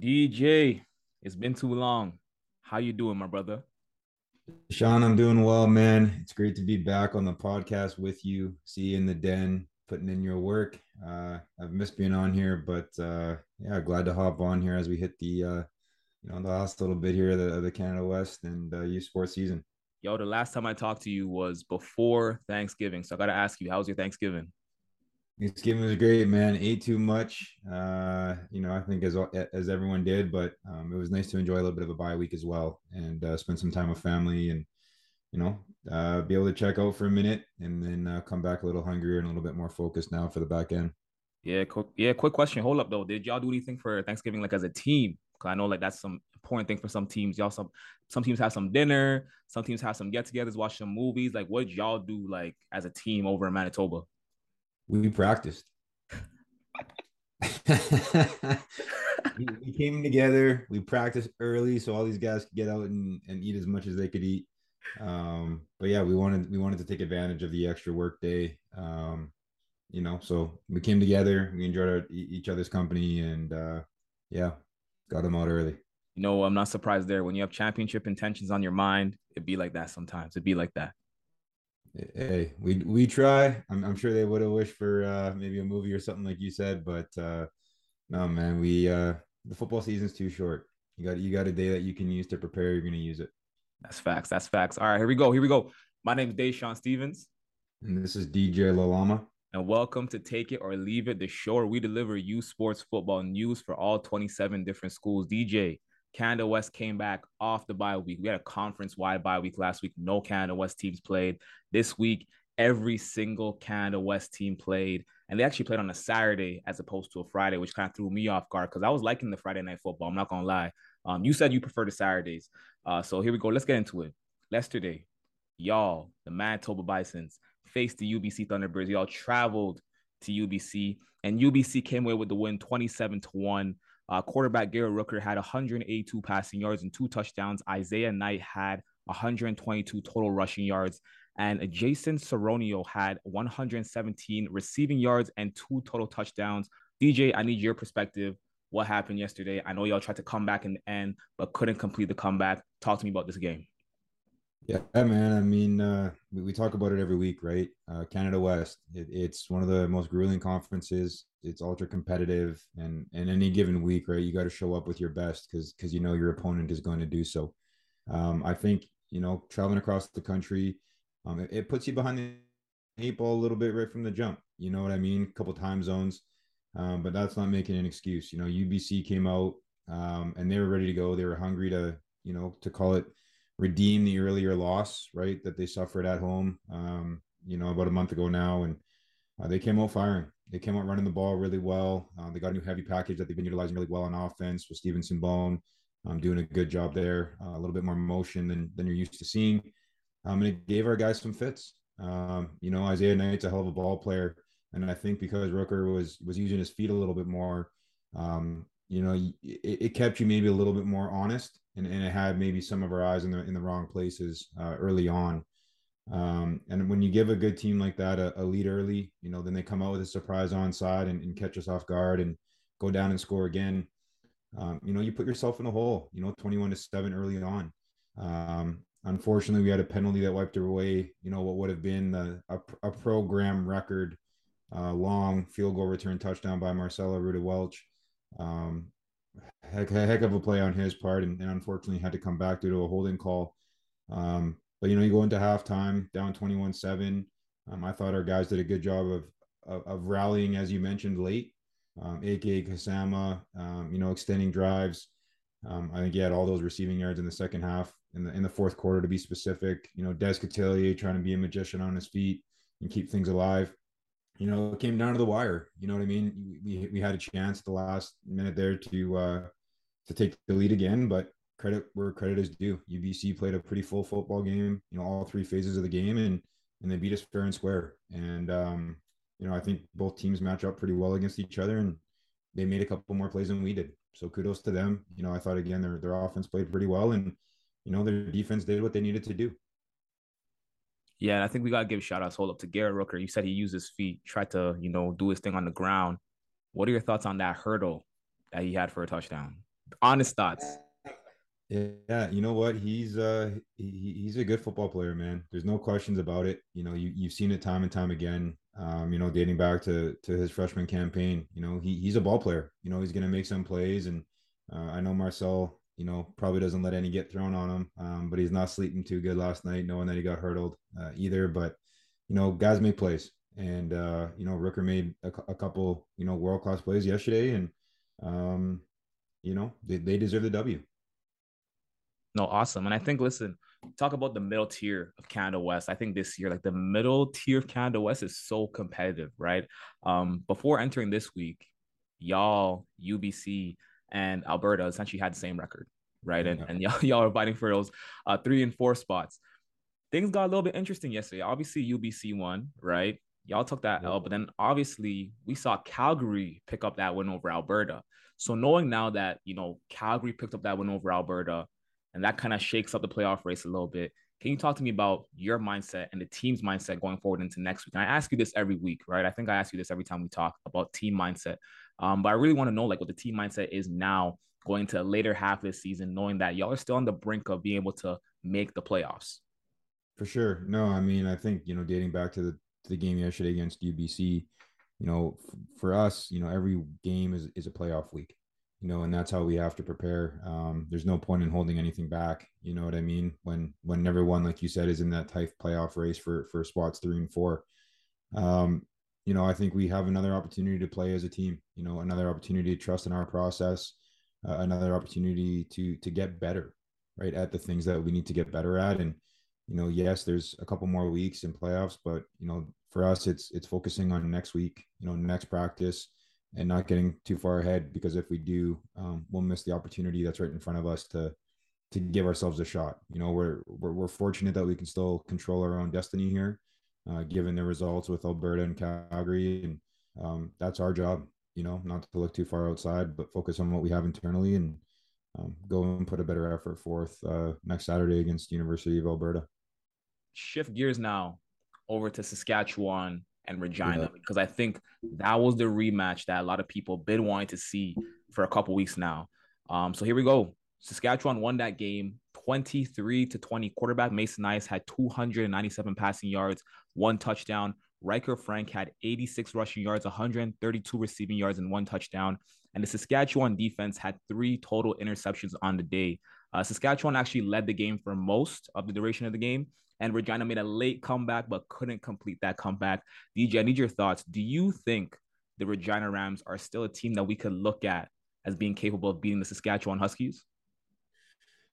DJ, it's been too long. How you doing, my brother? Sean, I'm doing well, man. It's great to be back on the podcast with you. See you in the den, putting in your work. Uh, I've missed being on here, but uh, yeah, glad to hop on here as we hit the uh, you know the last little bit here of the, of the Canada West and uh, U Sports season. Yo, the last time I talked to you was before Thanksgiving, so I got to ask you, how was your Thanksgiving? Thanksgiving was great, man. Ate too much, uh, you know. I think as as everyone did, but um, it was nice to enjoy a little bit of a bye week as well, and uh, spend some time with family, and you know, uh, be able to check out for a minute, and then uh, come back a little hungrier and a little bit more focused now for the back end. Yeah, quick, yeah. Quick question. Hold up though. Did y'all do anything for Thanksgiving, like as a team? Cause I know like that's some important thing for some teams. Y'all some some teams have some dinner, some teams have some get-togethers, watch some movies. Like, what y'all do like as a team over in Manitoba? We practiced. we, we, came together. We practiced early, so all these guys could get out and, and eat as much as they could eat. Um, but yeah, we wanted we wanted to take advantage of the extra work day. Um, you know, so we came together. We enjoyed our, each other's company, and uh, yeah, got them out early. You know, I'm not surprised there. When you have championship intentions on your mind, it'd be like that sometimes. It'd be like that. Hey, we we try. I'm, I'm sure they would have wished for uh, maybe a movie or something like you said, but uh, no, man, we uh, the football season's too short. You got you got a day that you can use to prepare. You're gonna use it. That's facts. That's facts. All right, here we go. Here we go. My name is Dashawn Stevens, and this is DJ Lalama. And welcome to Take It or Leave It, the show where we deliver you sports football news for all 27 different schools. DJ, Canada West came back off the bye week. We had a conference wide bye week last week. No Canada West teams played. This week, every single Canada West team played. And they actually played on a Saturday as opposed to a Friday, which kind of threw me off guard because I was liking the Friday night football. I'm not going to lie. Um, you said you prefer the Saturdays. Uh, so here we go. Let's get into it. Yesterday, y'all, the Manitoba Bisons, faced the UBC Thunderbirds. Y'all traveled to UBC, and UBC came away with the win 27 to 1. Uh, quarterback Garrett Rooker had 182 passing yards and two touchdowns. Isaiah Knight had 122 total rushing yards. And Jason Saronio had 117 receiving yards and two total touchdowns. DJ, I need your perspective. What happened yesterday? I know y'all tried to come back in the end, but couldn't complete the comeback. Talk to me about this game. Yeah, man. I mean, uh, we, we, talk about it every week, right? Uh, Canada West. It, it's one of the most grueling conferences. It's ultra competitive, and and any given week, right, you got to show up with your best because because you know your opponent is going to do so. Um, I think you know traveling across the country, um, it, it, puts you behind the eight ball a little bit right from the jump. You know what I mean? A couple time zones, um, but that's not making an excuse. You know, UBC came out um, and they were ready to go. They were hungry to you know to call it redeem the earlier loss, right, that they suffered at home, um, you know, about a month ago now. And uh, they came out firing. They came out running the ball really well. Uh, they got a new heavy package that they've been utilizing really well on offense with Stevenson Bone um, doing a good job there, uh, a little bit more motion than, than you're used to seeing. Um, and it gave our guys some fits. Um, you know, Isaiah Knight's a hell of a ball player. And I think because Rooker was was using his feet a little bit more, um, you know, it, it, kept you maybe a little bit more honest and, and it had maybe some of our eyes in the in the wrong places uh, early on. Um, and when you give a good team like that a, a, lead early, you know, then they come out with a surprise onside and, and catch us off guard and go down and score again. Um, you know, you put yourself in a hole, you know, 21 to 7 early on. Um, unfortunately, we had a penalty that wiped away, you know, what would have been the, a, a program record uh, long field goal return touchdown by Marcelo Ruda Welch. Um, heck, heck of a play on his part, and, and, unfortunately had to come back due to a holding call. Um, but you know, you go into halftime down 21-7. Um, I thought our guys did a good job of of, of rallying, as you mentioned, late. Um, aka Kasama, um, you know, extending drives. Um, I think he had all those receiving yards in the second half, in the in the fourth quarter to be specific. You know, Des Catellier trying to be a magician on his feet and keep things alive you know, it came down to the wire. You know what I mean? We we had a chance the last minute there to uh to take the lead again, but credit where credit is due. UBC played a pretty full football game, you know, all three phases of the game and and they beat us fair and square. And um, you know, I think both teams match up pretty well against each other and they made a couple more plays than we did. So kudos to them. You know, I thought again their their offense played pretty well and you know their defense did what they needed to do. Yeah, and I think we gotta give shout outs hold up to Garrett Rooker. You said he used his feet, tried to, you know, do his thing on the ground. What are your thoughts on that hurdle that he had for a touchdown? Honest thoughts. Yeah, you know what? He's uh he, he's a good football player, man. There's no questions about it. You know, you you've seen it time and time again. Um, you know, dating back to to his freshman campaign. You know, he he's a ball player. You know, he's gonna make some plays, and uh, I know Marcel. You know, probably doesn't let any get thrown on him. Um, but he's not sleeping too good last night, knowing that he got hurdled uh, either. But you know, guys make plays, and uh, you know, Rooker made a, a couple you know world class plays yesterday, and um, you know, they, they deserve the W. No, awesome. And I think, listen, talk about the middle tier of Canada West. I think this year, like the middle tier of Canada West is so competitive, right? Um, before entering this week, y'all, UBC, and Alberta essentially had the same record, right? And, yeah. and y'all, y'all are fighting for those uh, three and four spots. Things got a little bit interesting yesterday. Obviously, UBC won, right? Y'all took that L, but then obviously we saw Calgary pick up that win over Alberta. So knowing now that you know Calgary picked up that win over Alberta, and that kind of shakes up the playoff race a little bit. Can you talk to me about your mindset and the team's mindset going forward into next week? And I ask you this every week, right? I think I ask you this every time we talk about team mindset. Um, but I really want to know like what the team mindset is now going to later half of season, knowing that y'all are still on the brink of being able to make the playoffs. For sure. No, I mean, I think, you know, dating back to the, to the game yesterday against UBC, you know, f- for us, you know, every game is, is a playoff week you know, and that's how we have to prepare. Um, there's no point in holding anything back. You know what I mean? When when everyone, like you said, is in that tight playoff race for for spots three and four. Um, you know, I think we have another opportunity to play as a team. You know, another opportunity to trust in our process, uh, another opportunity to to get better, right, at the things that we need to get better at. And you know, yes, there's a couple more weeks in playoffs, but you know, for us, it's it's focusing on next week. You know, next practice and not getting too far ahead because if we do, um, we'll miss the opportunity that's right in front of us to to give ourselves a shot. You know, we're we're, we're fortunate that we can still control our own destiny here, uh, given the results with Alberta and Calgary, and um, that's our job. You know, not to look too far outside, but focus on what we have internally and um, go and put a better effort forth uh, next Saturday against University of Alberta. Shift gears now over to Saskatchewan and Regina yeah. because I think that was the rematch that a lot of people been wanting to see for a couple weeks now. Um, so here we go. Saskatchewan won that game 23 to 20. Quarterback Mason Nyhus had 297 passing yards, one touchdown. Ryker Frank had 86 rushing yards, 132 receiving yards, and one touchdown. And the Saskatchewan defense had three total interceptions on the day. Uh, Saskatchewan actually led the game for most of the duration of the game, and Regina made a late comeback but couldn't complete that comeback. DJ, I need your thoughts. Do you think the Regina Rams are still a team that we could look at as being capable of beating the Saskatchewan Huskies?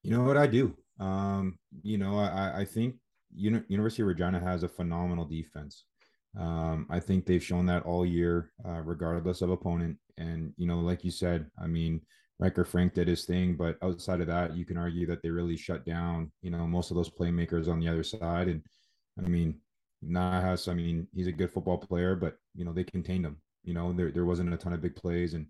You know what I do. Um, you know, I, I think Uni- University of Regina has a phenomenal defense. Um, I think they've shown that all year, uh, regardless of opponent. And you know, like you said, I mean, Ryker Frank did his thing, but outside of that, you can argue that they really shut down, you know, most of those playmakers on the other side. And I mean, Nyhus, I mean, he's a good football player, but you know, they contained him. You know, there there wasn't a ton of big plays. And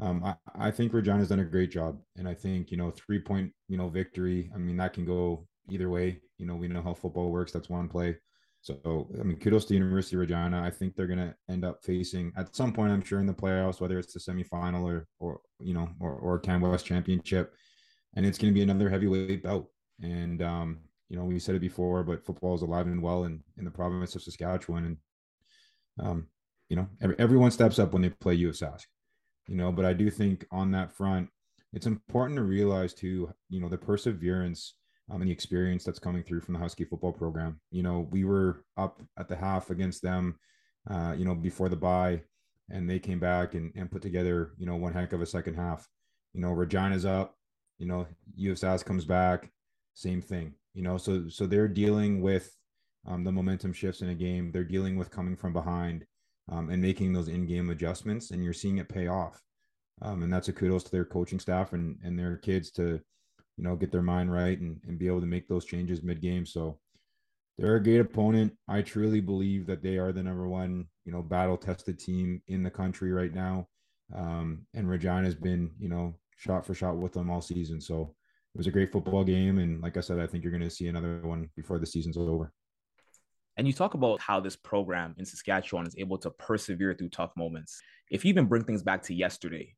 um, I, I think Regina's done a great job. And I think, you know, three point, you know, victory. I mean, that can go either way. You know, we know how football works. That's one play. So, I mean, kudos to University of Regina. I think they're going to end up facing at some point, I'm sure, in the playoffs, whether it's the semifinal or, or you know, or, or Can West championship. And it's going to be another heavyweight bout. And, um, you know, we said it before, but football is alive and well in, in the province of Saskatchewan. And, um, you know, every, everyone steps up when they play U of Sask, you know, but I do think on that front, it's important to realize too, you know, the perseverance um, and the experience that's coming through from the Husky football program. You know, we were up at the half against them, uh, you know, before the bye, and they came back and, and put together, you know, one heck of a second half. You know, Regina's up, you know, U of Sask comes back, same thing. You know, so so they're dealing with um, the momentum shifts in a game. They're dealing with coming from behind um, and making those in-game adjustments, and you're seeing it pay off. Um, and that's a kudos to their coaching staff and and their kids to you know, get their mind right and, and be able to make those changes mid game. So they're a great opponent. I truly believe that they are the number one, you know, battle tested team in the country right now. Um, and Regina has been, you know, shot for shot with them all season. So it was a great football game. And like I said, I think you're going to see another one before the season's over. And you talk about how this program in Saskatchewan is able to persevere through tough moments. If you even bring things back to yesterday,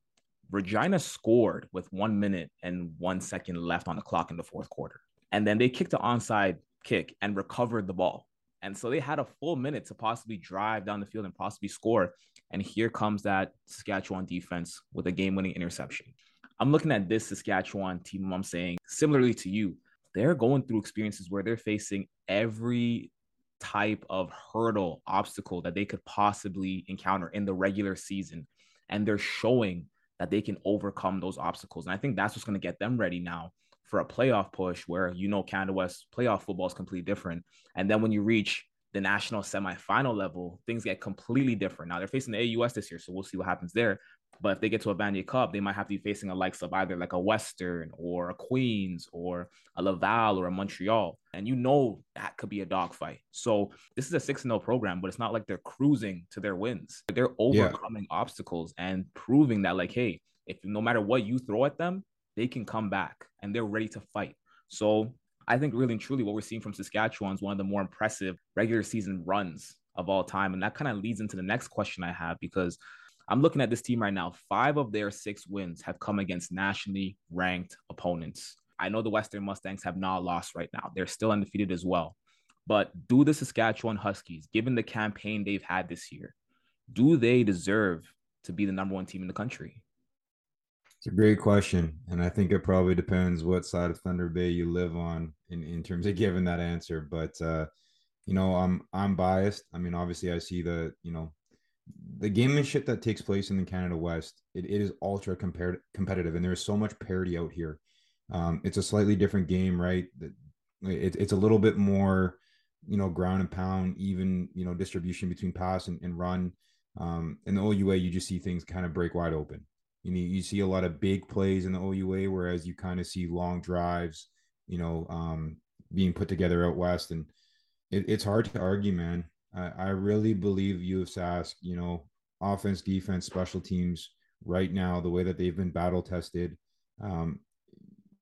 Regina scored with one minute and one second left on the clock in the fourth quarter. And then they kicked an onside kick and recovered the ball. And so they had a full minute to possibly drive down the field and possibly score. And here comes that Saskatchewan defense with a game winning interception. I'm looking at this Saskatchewan team. I'm saying, similarly to you, they're going through experiences where they're facing every type of hurdle, obstacle that they could possibly encounter in the regular season. And they're showing that they can overcome those obstacles. And I think that's what's going to get them ready now for a playoff push where you know Canada West playoff football is completely different. And then when you reach the national semifinal level, things get completely different. Now they're facing the AUS this year, so we'll see what happens there. But if they get to a Vanier Cup, they might have to be facing a likes of either like a Western or a Queens or a Laval or a Montreal. And you know that could be a dogfight. So this is a 6 0 program, but it's not like they're cruising to their wins. They're overcoming yeah. obstacles and proving that, like, hey, if no matter what you throw at them, they can come back and they're ready to fight. So I think really and truly what we're seeing from Saskatchewan is one of the more impressive regular season runs of all time. And that kind of leads into the next question I have because I'm looking at this team right now. Five of their six wins have come against nationally ranked opponents. I know the Western Mustangs have not lost right now. They're still undefeated as well. But do the Saskatchewan Huskies, given the campaign they've had this year, do they deserve to be the number one team in the country? It's a great question. And I think it probably depends what side of Thunder Bay you live on in, in terms of giving that answer. But uh, you know, I'm I'm biased. I mean, obviously I see the, you know, the gamemanship that takes place in the Canada West, it, it is ultra compared competitive and there's so much parity out here. Um, it's a slightly different game, right? It, it's a little bit more, you know, ground and pound, even, you know, distribution between pass and, and run. Um, in the OUA, you just see things kind of break wide open. You know, you see a lot of big plays in the OUA, whereas you kind of see long drives, you know, um, being put together out west, and it, it's hard to argue, man. I, I really believe U of Sask, you know, offense, defense, special teams, right now, the way that they've been battle tested. Um,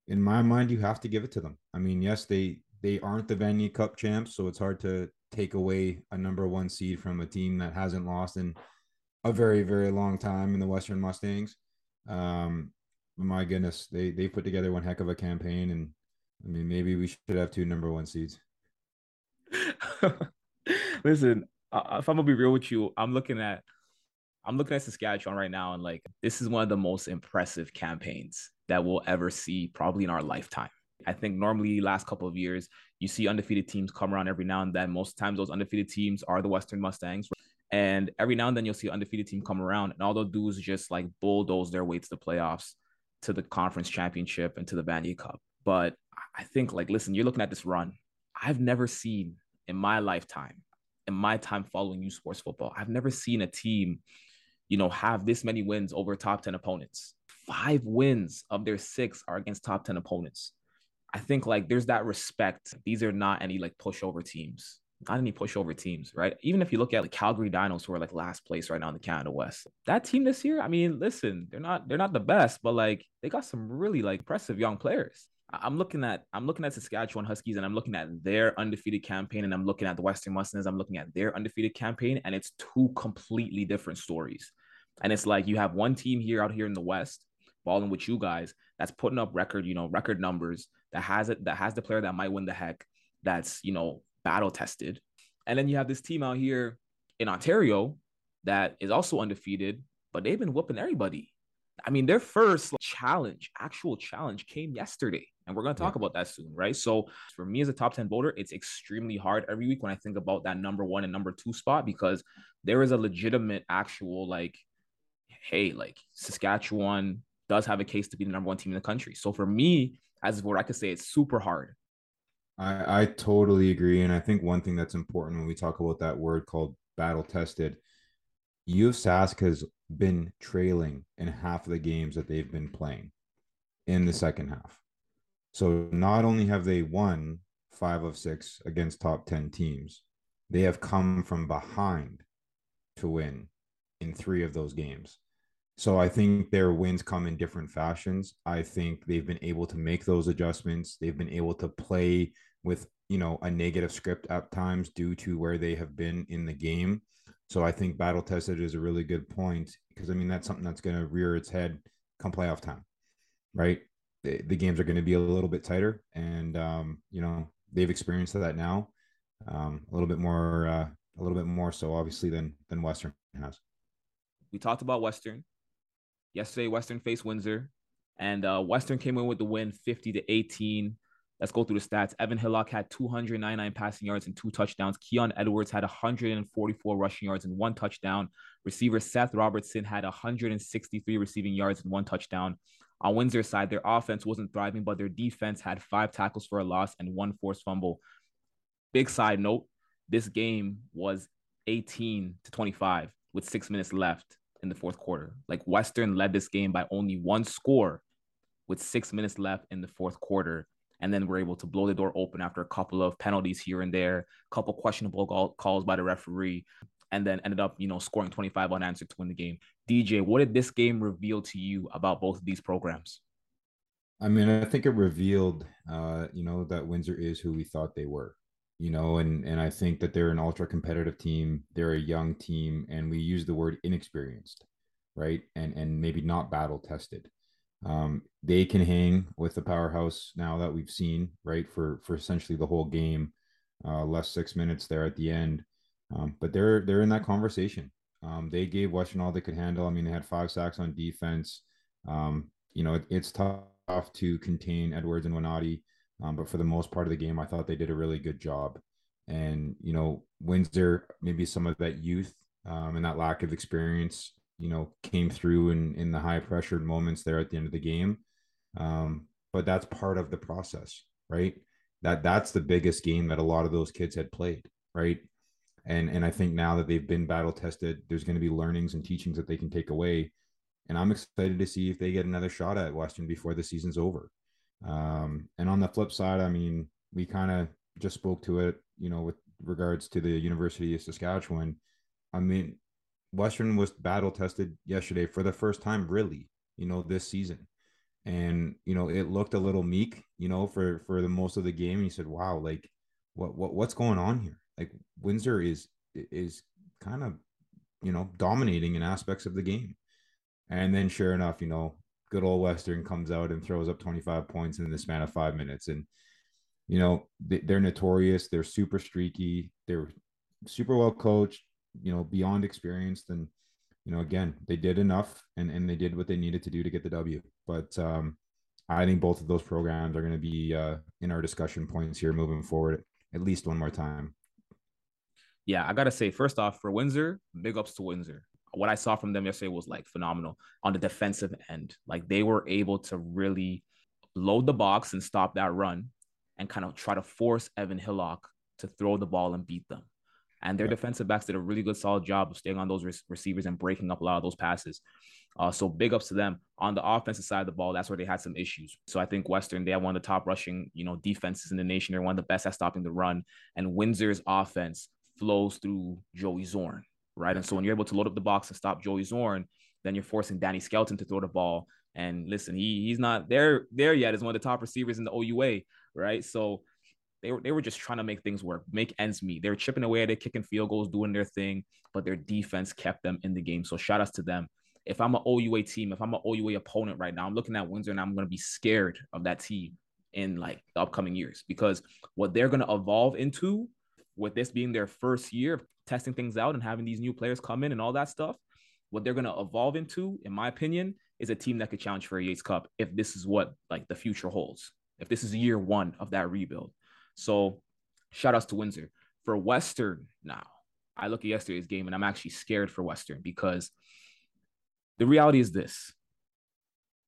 in my mind, you have to give it to them. I mean, yes, they they aren't the Vanier Cup champs, so it's hard to take away a number one seed from a team that hasn't lost in a very very long time in the Western Mustangs. Um, my goodness, they they put together one heck of a campaign, and I mean, maybe we should have two number one seeds. Listen, uh, if I'm gonna be real with you, I'm looking at I'm looking at Saskatchewan right now, and like this is one of the most impressive campaigns that we'll ever see, probably in our lifetime. I think normally last couple of years you see undefeated teams come around every now and then. Most times those undefeated teams are the Western Mustangs. And every now and then you'll see an undefeated team come around, and all they'll do is just like bulldoze their way to the playoffs, to the conference championship, and to the Vanier Cup. But I think, like, listen, you're looking at this run. I've never seen in my lifetime, in my time following U Sports football, I've never seen a team, you know, have this many wins over top 10 opponents. Five wins of their six are against top 10 opponents. I think like there's that respect. These are not any like pushover teams not any pushover teams, right? Even if you look at the Calgary Dinos, who are like last place right now in the Canada West, that team this year, I mean, listen, they're not they're not the best, but like they got some really like impressive young players. I'm looking at I'm looking at Saskatchewan Huskies and I'm looking at their undefeated campaign and I'm looking at the Western Mustangs. I'm looking at their undefeated campaign and it's two completely different stories. And it's like you have one team here out here in the West balling with you guys that's putting up record, you know, record numbers that has it that has the player that might win the Hec. That's you know battle tested. And then you have this team out here in Ontario that is also undefeated, but they've been whooping everybody. I mean, their first challenge, actual challenge, came yesterday. And we're going to talk yeah. about that soon, right? So, for me as a top 10 voter, it's extremely hard every week when I think about that number one and number two spot because there is a legitimate, actual, like, hey, like Saskatchewan does have a case to be the number one team in the country. So, for me as a voter, I could say it's super hard I, I totally agree. And I think one thing that's important when we talk about that word called battle tested, U of Sask has been trailing in half of the games that they've been playing in the second half. So not only have they won five of six against top 10 teams, they have come from behind to win in three of those games. So I think their wins come in different fashions. I think they've been able to make those adjustments. They've been able to play with you know a negative script at times due to where they have been in the game. So I think battle tested is a really good point because I mean that's something that's going to rear its head come playoff time, right? The, the games are going to be a little bit tighter, and um, you know they've experienced that now, um, a little bit more, uh, a little bit more so obviously than than Western has. We talked about Western yesterday. Western faced Windsor, and uh, Western came in with the win, fifty to eighteen. Let's go through the stats. Evan Hillock had 299 passing yards and two touchdowns. Keon Edwards had 144 rushing yards and one touchdown. Receiver Seth Robertson had 163 receiving yards and one touchdown. On Windsor's side, their offense wasn't thriving, but their defense had five tackles for a loss and one forced fumble. Big side note this game was 18 to 25 with six minutes left in the fourth quarter. Like Western led this game by only one score with six minutes left in the fourth quarter and then we're able to blow the door open after a couple of penalties here and there, a couple questionable calls by the referee, and then ended up, you know, scoring 25 unanswered to win the game. DJ, what did this game reveal to you about both of these programs? I mean, I think it revealed, uh, you know, that Windsor is who we thought they were, you know, and and I think that they're an ultra competitive team. They're a young team, and we use the word inexperienced, right? And and maybe not battle tested. Um, they can hang with the powerhouse now that we've seen, right? For for essentially the whole game, uh, less six minutes there at the end. Um, but they're they're in that conversation. Um, they gave Western all they could handle. I mean, they had five sacks on defense. Um, you know, it, it's tough to contain Edwards and Winati, um, but for the most part of the game, I thought they did a really good job. And you know, Windsor maybe some of that youth um, and that lack of experience you know came through in in the high pressured moments there at the end of the game. Um, but that's part of the process right? That that's the biggest game that a lot of those kids had played right? And and i think now that they've been battle tested there's going to be learnings and teachings that they can take away. And i'm excited to see if they get another shot at western before the season's over. Um, and on the flip side i mean we kind of just spoke to it you know with regards to the university of saskatchewan. I mean Western was battle tested yesterday for the first time, really, you know, this season. And, you know, it looked a little meek, you know, for for the most of the game. And you said, wow, like what what what's going on here? Like Windsor is is kind of, you know, dominating in aspects of the game. And then sure enough, you know, good old Western comes out and throws up 25 points in the span of five minutes. And, you know, they're notorious. They're super streaky. They're super well coached you know, beyond experienced. And, you know, again, they did enough and, and they did what they needed to do to get the W. But um, I think both of those programs are going to be uh, in our discussion points here moving forward at least one more time. Yeah, I got to say, first off, for Windsor, big ups to Windsor. What I saw from them yesterday was like phenomenal on the defensive end. Like they were able to really load the box and stop that run and kind of try to force Evan Hillock to throw the ball and beat them. And their defensive backs did a really good, solid job of staying on those re- receivers and breaking up a lot of those passes. Uh, so big ups to them on the offensive side of the ball. That's where they had some issues. So I think Western they have one of the top rushing, you know, defenses in the nation. They're one of the best at stopping the run. And Windsor's offense flows through Joey Zorn, right? And so when you're able to load up the box and stop Joey Zorn, then you're forcing Danny Skelton to throw the ball. And listen, he he's not there there yet Is one of the top receivers in the OUA, right? So they were they were just trying to make things work, make ends meet. They were chipping away at it, kicking field goals, doing their thing, but their defense kept them in the game. So shout outs to them. If I'm an OUA team, if I'm an OUA opponent right now, I'm looking at Windsor and I'm going to be scared of that team in like the upcoming years because what they're going to evolve into with this being their first year of testing things out and having these new players come in and all that stuff, what they're going to evolve into, in my opinion, is a team that could challenge for a Yates Cup if this is what like the future holds. If this is year one of that rebuild. So shout outs to Windsor. For Western now, I look at yesterday's game and I'm actually scared for Western because the reality is this.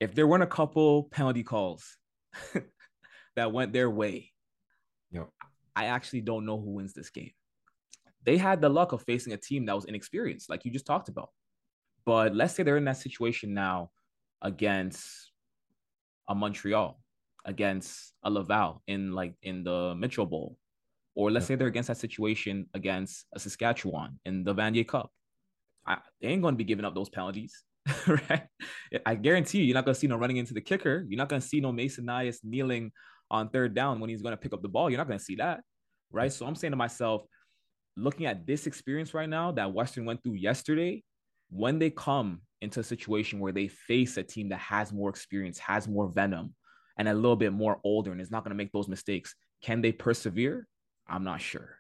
If there weren't a couple penalty calls that went their way, yep. I actually don't know who wins this game. They had the luck of facing a team that was inexperienced, like you just talked about. But let's say they're in that situation now against a Montreal against a Laval in like in the Mitchell Bowl, or let's yeah. say they're against that situation against a Saskatchewan in the Vanier Cup. I, they ain't going to be giving up those penalties, right? I guarantee you, you're not going to see no running into the kicker. You're not going to see no Mason Nyhus kneeling on third down when he's going to pick up the ball. You're not going to see that, right? So I'm saying to myself, looking at this experience right now that Western went through yesterday, when they come into a situation where they face a team that has more experience, has more venom, and a little bit more older and is not going to make those mistakes, can they persevere? I'm not sure.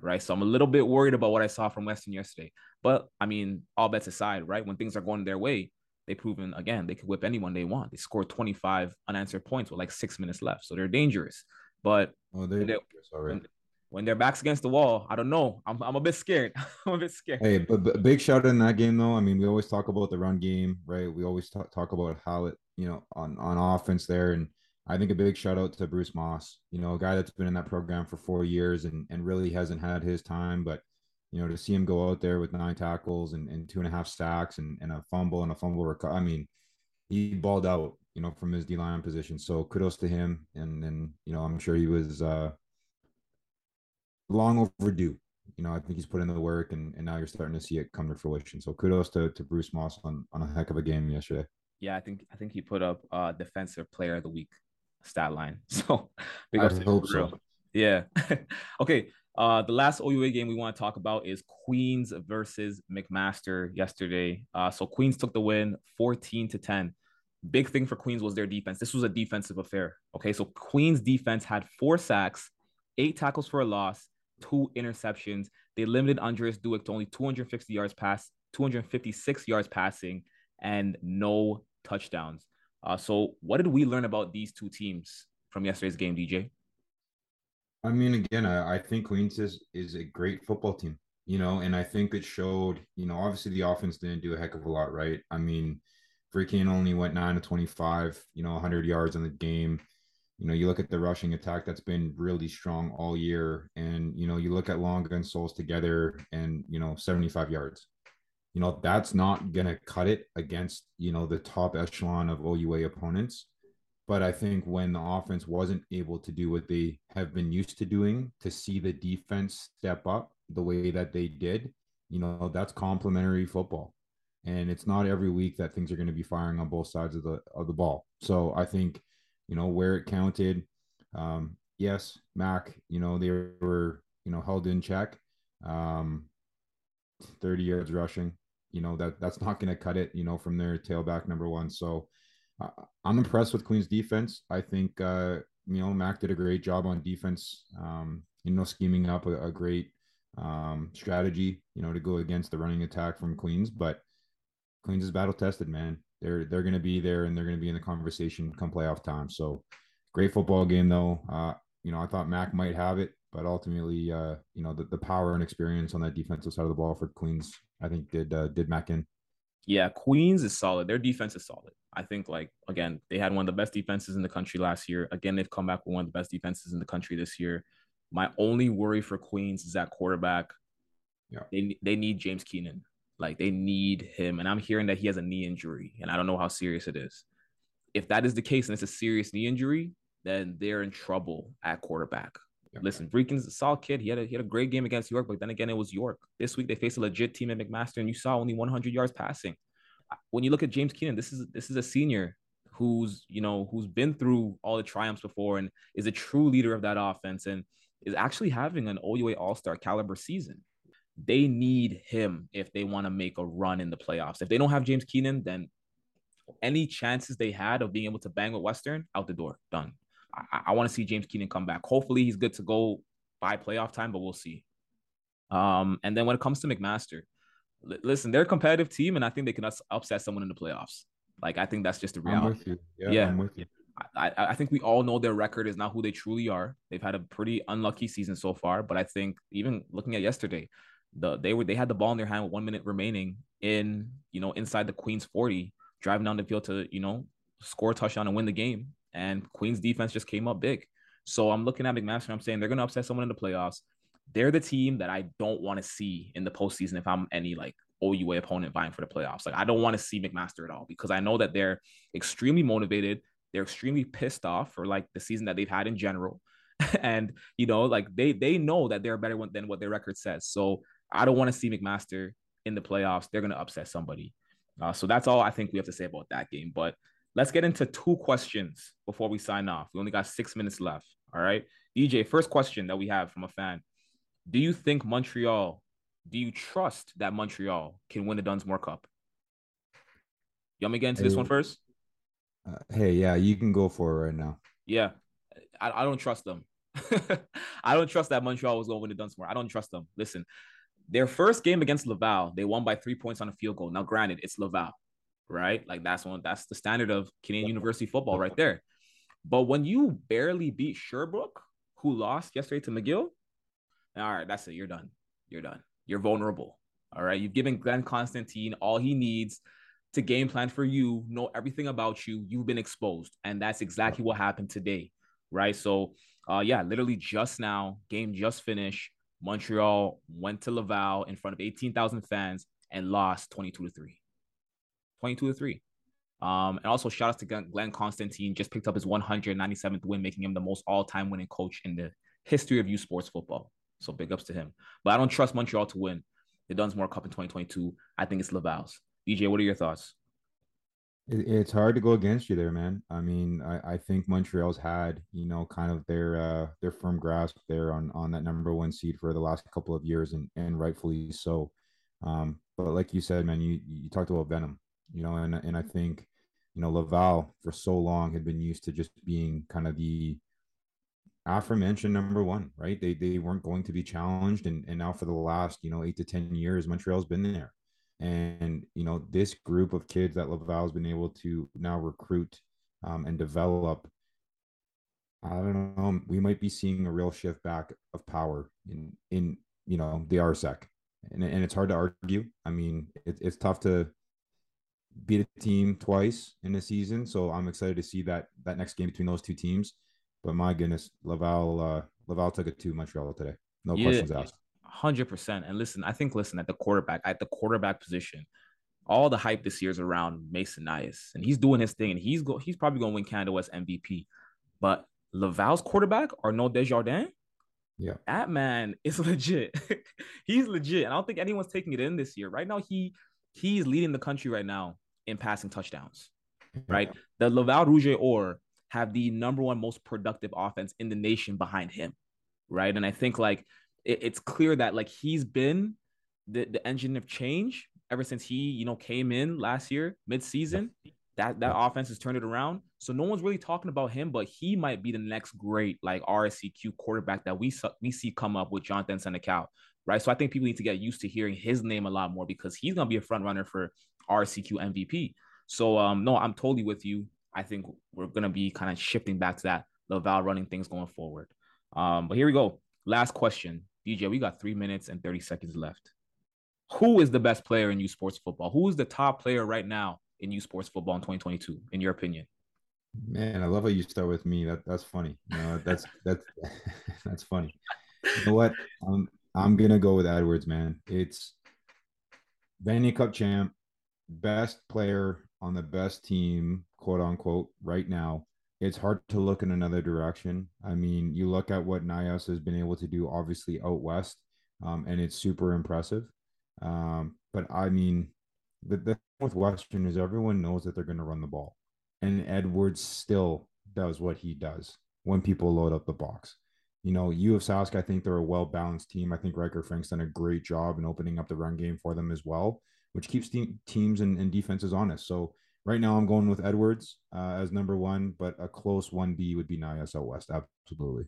Right. So I'm a little bit worried about what I saw from Western yesterday. But I mean, all bets aside, right? When things are going their way, they've proven again they could whip anyone they want. They scored 25 unanswered points with like six minutes left. So they're dangerous. But oh, they're they, when, when their backs against the wall, I don't know. I'm, I'm a bit scared. I'm a bit scared. Hey, but, but big shout out in that game though. I mean, we always talk about the run game, right? We always talk, talk about how it, you know, on on offense there, and I think a big shout out to Bruce Moss, you know, a guy that's been in that program for four years and and really hasn't had his time, but you know, to see him go out there with nine tackles and, and two and a half sacks and, and a fumble and a fumble recovery. I mean, he balled out, you know, from his D line position. So kudos to him. And and you know, I'm sure he was uh long overdue. You know, I think he's put in the work and, and now you're starting to see it come to fruition. So kudos to, to Bruce Moss on, on a heck of a game yesterday. Yeah, I think I think he put up uh defensive player of the week stat line. So big I hope so. Yeah. okay. Uh, the last OUA game we want to talk about is Queens versus McMaster yesterday. Uh, so Queens took the win 14 to 10. Big thing for Queens was their defense. This was a defensive affair. Okay. So Queens defense had four sacks, eight tackles for a loss, two interceptions. They limited Andreas Dueck to only 250 yards pass, 256 yards passing, and no touchdowns. Uh, so what did we learn about these two teams from yesterday's game, DJ? I mean, again, I, I think Queens is is a great football team, you know, and I think it showed, you know, obviously the offense didn't do a heck of a lot, right? I mean, freaking only went nine to 25, you know, 100 yards in the game. You know, you look at the rushing attack that's been really strong all year. And, you know, you look at Long and Souls together and, you know, 75 yards. You know, that's not going to cut it against, you know, the top echelon of OUA opponents. But I think when the offense wasn't able to do what they have been used to doing, to see the defense step up the way that they did, you know, that's complementary football. And it's not every week that things are going to be firing on both sides of the of the ball. So I think, you know, where it counted, um, yes, Mac, you know, they were, you know, held in check. Um, 30 yards rushing, you know, that that's not going to cut it, you know, from their tailback number one. So I'm impressed with Queen's defense. I think uh, you know Mac did a great job on defense. Um, you know, scheming up a, a great um, strategy. You know, to go against the running attack from Queens, but Queens is battle tested, man. They're they're going to be there and they're going to be in the conversation come playoff time. So great football game though. Uh, you know, I thought Mac might have it, but ultimately, uh, you know, the, the power and experience on that defensive side of the ball for Queens, I think did uh, did Mac in. Yeah, Queens is solid. Their defense is solid. I think like again, they had one of the best defenses in the country last year. Again, they've come back with one of the best defenses in the country this year. My only worry for Queens is that quarterback. Yeah. They they need James Keenan. Like they need him. And I'm hearing that he has a knee injury, and I don't know how serious it is. If that is the case and it's a serious knee injury, then they're in trouble at quarterback. Listen, Freakin's solid kid. He had a he had a great game against York, but then again, it was York. This week they faced a legit team at McMaster, and you saw only 100 yards passing when you look at James Keenan, this is this is a senior who's you know who's been through all the triumphs before and is a true leader of that offense and is actually having an OUA All Star caliber season. They need him if they want to make a run in the playoffs. If they don't have James Keenan, then any chances they had of being able to bang with Western out the door, done. I, I want to see James Keenan come back. Hopefully, he's good to go by playoff time, but we'll see. Um, and then when it comes to McMaster, listen, they're a competitive team, and I think they can upset someone in the playoffs. Like I think that's just the reality. Yeah, yeah. I'm with you. I, I think we all know their record is not who they truly are. They've had a pretty unlucky season so far, but I think even looking at yesterday, the they were they had the ball in their hand with one minute remaining in you know inside the Queens 40, driving down the field to you know score a touchdown and win the game. And Queens defense just came up big. So I'm looking at McMaster. I'm saying they're gonna upset someone in the playoffs they're the team that I don't want to see in the postseason if I'm any like OUA opponent vying for the playoffs. Like I don't want to see McMaster at all because I know that they're extremely motivated. They're extremely pissed off for like the season that they've had in general. and you know, like they they know that they're better than what their record says. So I don't want to see McMaster in the playoffs. They're gonna upset somebody. Uh, so that's all I think we have to say about that game. But let's get into two questions before we sign off. We only got six minutes left. All right. DJ, first question that we have from a fan do you think Montreal, do you trust that Montreal can win the Dunsmore Cup? You want me to get into this one first? Uh, hey, yeah, you can go for it right now. Yeah, I, I don't trust them. I don't trust that Montreal was going to win the Dunsmore. I don't trust them. Listen, their first game against Laval, they won by three points on a field goal. Now, granted, it's Laval, right? Like that's one. That's the standard of Canadian University football right there. But when you barely beat Sherbrooke, who lost yesterday to McGill, all right, that's it. You're done. You're done. You're vulnerable. All right. You've given Glenn Constantine all he needs to game plan for you, know everything about you. You've been exposed. And that's exactly what happened today. Right. So, uh, yeah, literally just now, game just finished. Montreal went to Laval in front of 18,000 fans and lost 22 to 3. 22 to 3. Um, and also shout out to Glenn Constantine, just picked up his 197th win, making him the most all-time winning coach in the history of U Sports football. So big ups to him. But I don't trust Montreal to win the Dunsmore Cup in 2022. I think it's Laval's. DJ, what are your thoughts? It's hard to go against you there, man. I mean, I, I think Montreal's had, you know, kind of their uh their firm grasp there on on that number one seed for the last couple of years and and rightfully so. Um, but like you said, man, you you talked about Venom, you know, and and I think, you know, Laval for so long had been used to just being kind of the aforementioned number one, right? They they weren't going to be challenged, and and now for the last you know eight to ten years, Montreal's been there, and you know this group of kids that Laval's been able to now recruit um, and develop. I don't know. We might be seeing a real shift back of power in in you know the RSEQ, and and it's hard to argue. I mean, it, it's tough to beat a team twice in the season, so I'm excited to see that that next game between those two teams but my goodness, Laval uh, Laval took it to Montreal today. No yeah, questions asked. Hundred percent. And listen, I think listen at the quarterback at the quarterback position, all the hype this year is around Mason Nyhus, and he's doing his thing, and he's go he's probably going to win Canada West MVP. But Laval's quarterback, Arnaud Desjardins, yeah, that man is legit. he's legit, and I don't think anyone's taking it in this year. Right now, he he's leading the country right now in passing touchdowns. Right, the Laval Rouge or have the number one most productive offense in the nation behind him, right? And I think like it, it's clear that like he's been the, the engine of change ever since he you know came in last year midseason. That that offense has turned it around. So no one's really talking about him, but he might be the next great like RSEQ quarterback that we we see come up with Jonathan Senecal, right? So I think people need to get used to hearing his name a lot more because he's gonna be a front runner for RSEQ MVP. So um no, I'm totally with you. I think we're gonna be kind of shifting back to that Laval running things going forward. Um, but here we go. Last question, DJ. We got three minutes and thirty seconds left. Who is the best player in U Sports football? Who is the top player right now in U Sports football in 2022, in your opinion? Man, I love how you start with me. That that's funny. Know, that's that's that's funny. You know what? I'm I'm gonna go with Edwards, man. It's Vanier Cup champ, best player on the best team quote unquote right now it's hard to look in another direction. I mean you look at what Nyhus has been able to do obviously out west um, and it's super impressive. Um, but i mean the, the with western is everyone knows that they're going to run the ball and edwards still does what he does when people load up the box. You know, U of Sask, I think they're a well balanced team. I think Ryker Frank's done a great job in opening up the run game for them as well, which keeps te- teams and, and defenses honest. So right now I'm going with Edwards uh, as number one, but a close one B would be Nyhus out west. Absolutely.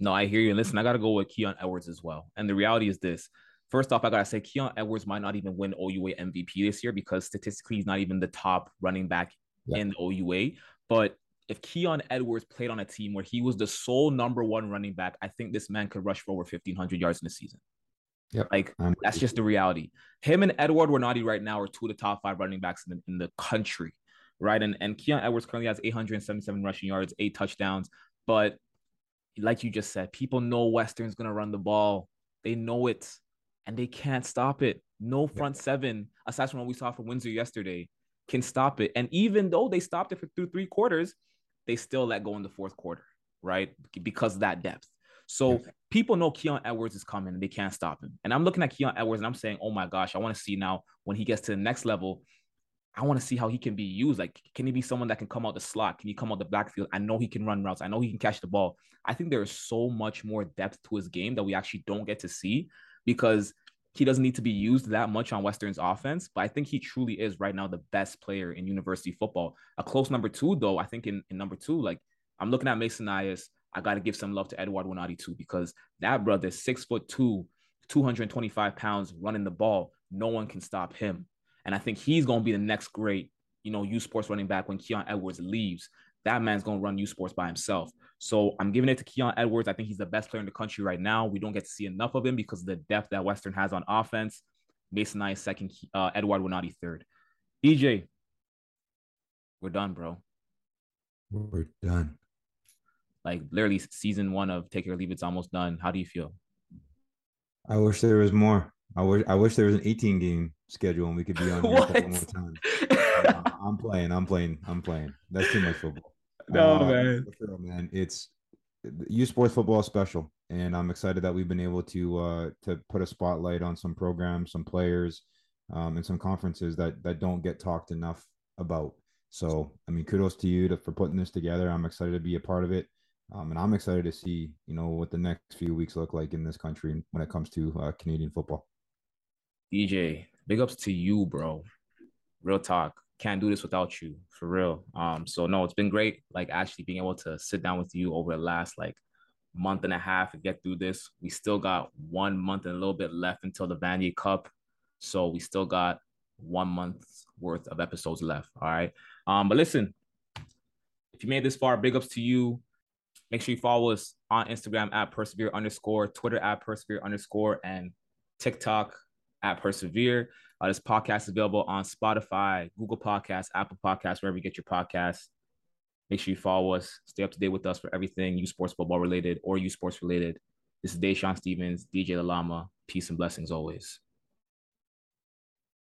No, I hear you. And listen, I got to go with Keon Edwards as well. And the reality is this. First off, I gotta say Keon Edwards might not even win OUA MVP this year because statistically he's not even the top running back yeah. in OUA. But if Keon Edwards played on a team where he was the sole number one running back, I think this man could rush for over 1,500 yards in a season. Yep. Like that's just the reality. Him and Edward Warnati right now are two of the top five running backs in the, in the country, right? And and Keon Edwards currently has 877 rushing yards, eight touchdowns. But like you just said, people know Western's gonna run the ball. They know it, and they can't stop it. No front yep. seven, aside from what we saw from Windsor yesterday, can stop it. And even though they stopped it for through three quarters, they still let go in the fourth quarter, right? Because of that depth. So people know Keon Edwards is coming and they can't stop him. And I'm looking at Keon Edwards and I'm saying, oh my gosh, I want to see now when he gets to the next level. I want to see how he can be used. Like, can he be someone that can come out the slot? Can he come out the backfield? I know he can run routes. I know he can catch the ball. I think there is so much more depth to his game that we actually don't get to see because he doesn't need to be used that much on Western's offense, but I think he truly is right now the best player in university football. A close number two, though, I think in, in number two, like I'm looking at Mason Nyhus. I got to give some love to Edouard Winati too, because that brother, six foot two, 225 pounds, running the ball. No one can stop him. And I think he's going to be the next great, you know, U Sports running back when Keon Edwards leaves. That man's going to run U Sports by himself. So I'm giving it to Keon Edwards. I think he's the best player in the country right now. We don't get to see enough of him because of the depth that Western has on offense. Mason Nyhus second, uh, Edouard Winati third. DJ, we're done, bro. We're done. Like literally, season one of Take It or Leave It's almost done. How do you feel? I wish there was more. I wish I wish there was an 18 game schedule and we could be on couple more times. uh, I'm playing. I'm playing. I'm playing. That's too much football. No, uh, man. Sure, man. It's U Sports football special, and I'm excited that we've been able to uh, to put a spotlight on some programs, some players, um, and some conferences that that don't get talked enough about. So, I mean, kudos to you to, for putting this together. I'm excited to be a part of it. Um, and I'm excited to see, you know, what the next few weeks look like in this country when it comes to uh, Canadian football. DJ, big ups to you, bro. Real talk. Can't do this without you, for real. Um, so no, it's been great, like actually being able to sit down with you over the last like month and a half and get through this. We still got one month and a little bit left until the Vanier Cup, so we still got one month's worth of episodes left. All right. Um, but listen, if you made this far, big ups to you. Make sure you follow us on Instagram at persevere underscore, Twitter at persevere underscore, and TikTok at persevere. Uh, this podcast is available on Spotify, Google Podcasts, Apple Podcasts, wherever you get your podcasts. Make sure you follow us. Stay up to date with us for everything U Sports football related or U Sports related. This is Dashawn Stephens, DJ Lalama. Peace and blessings always.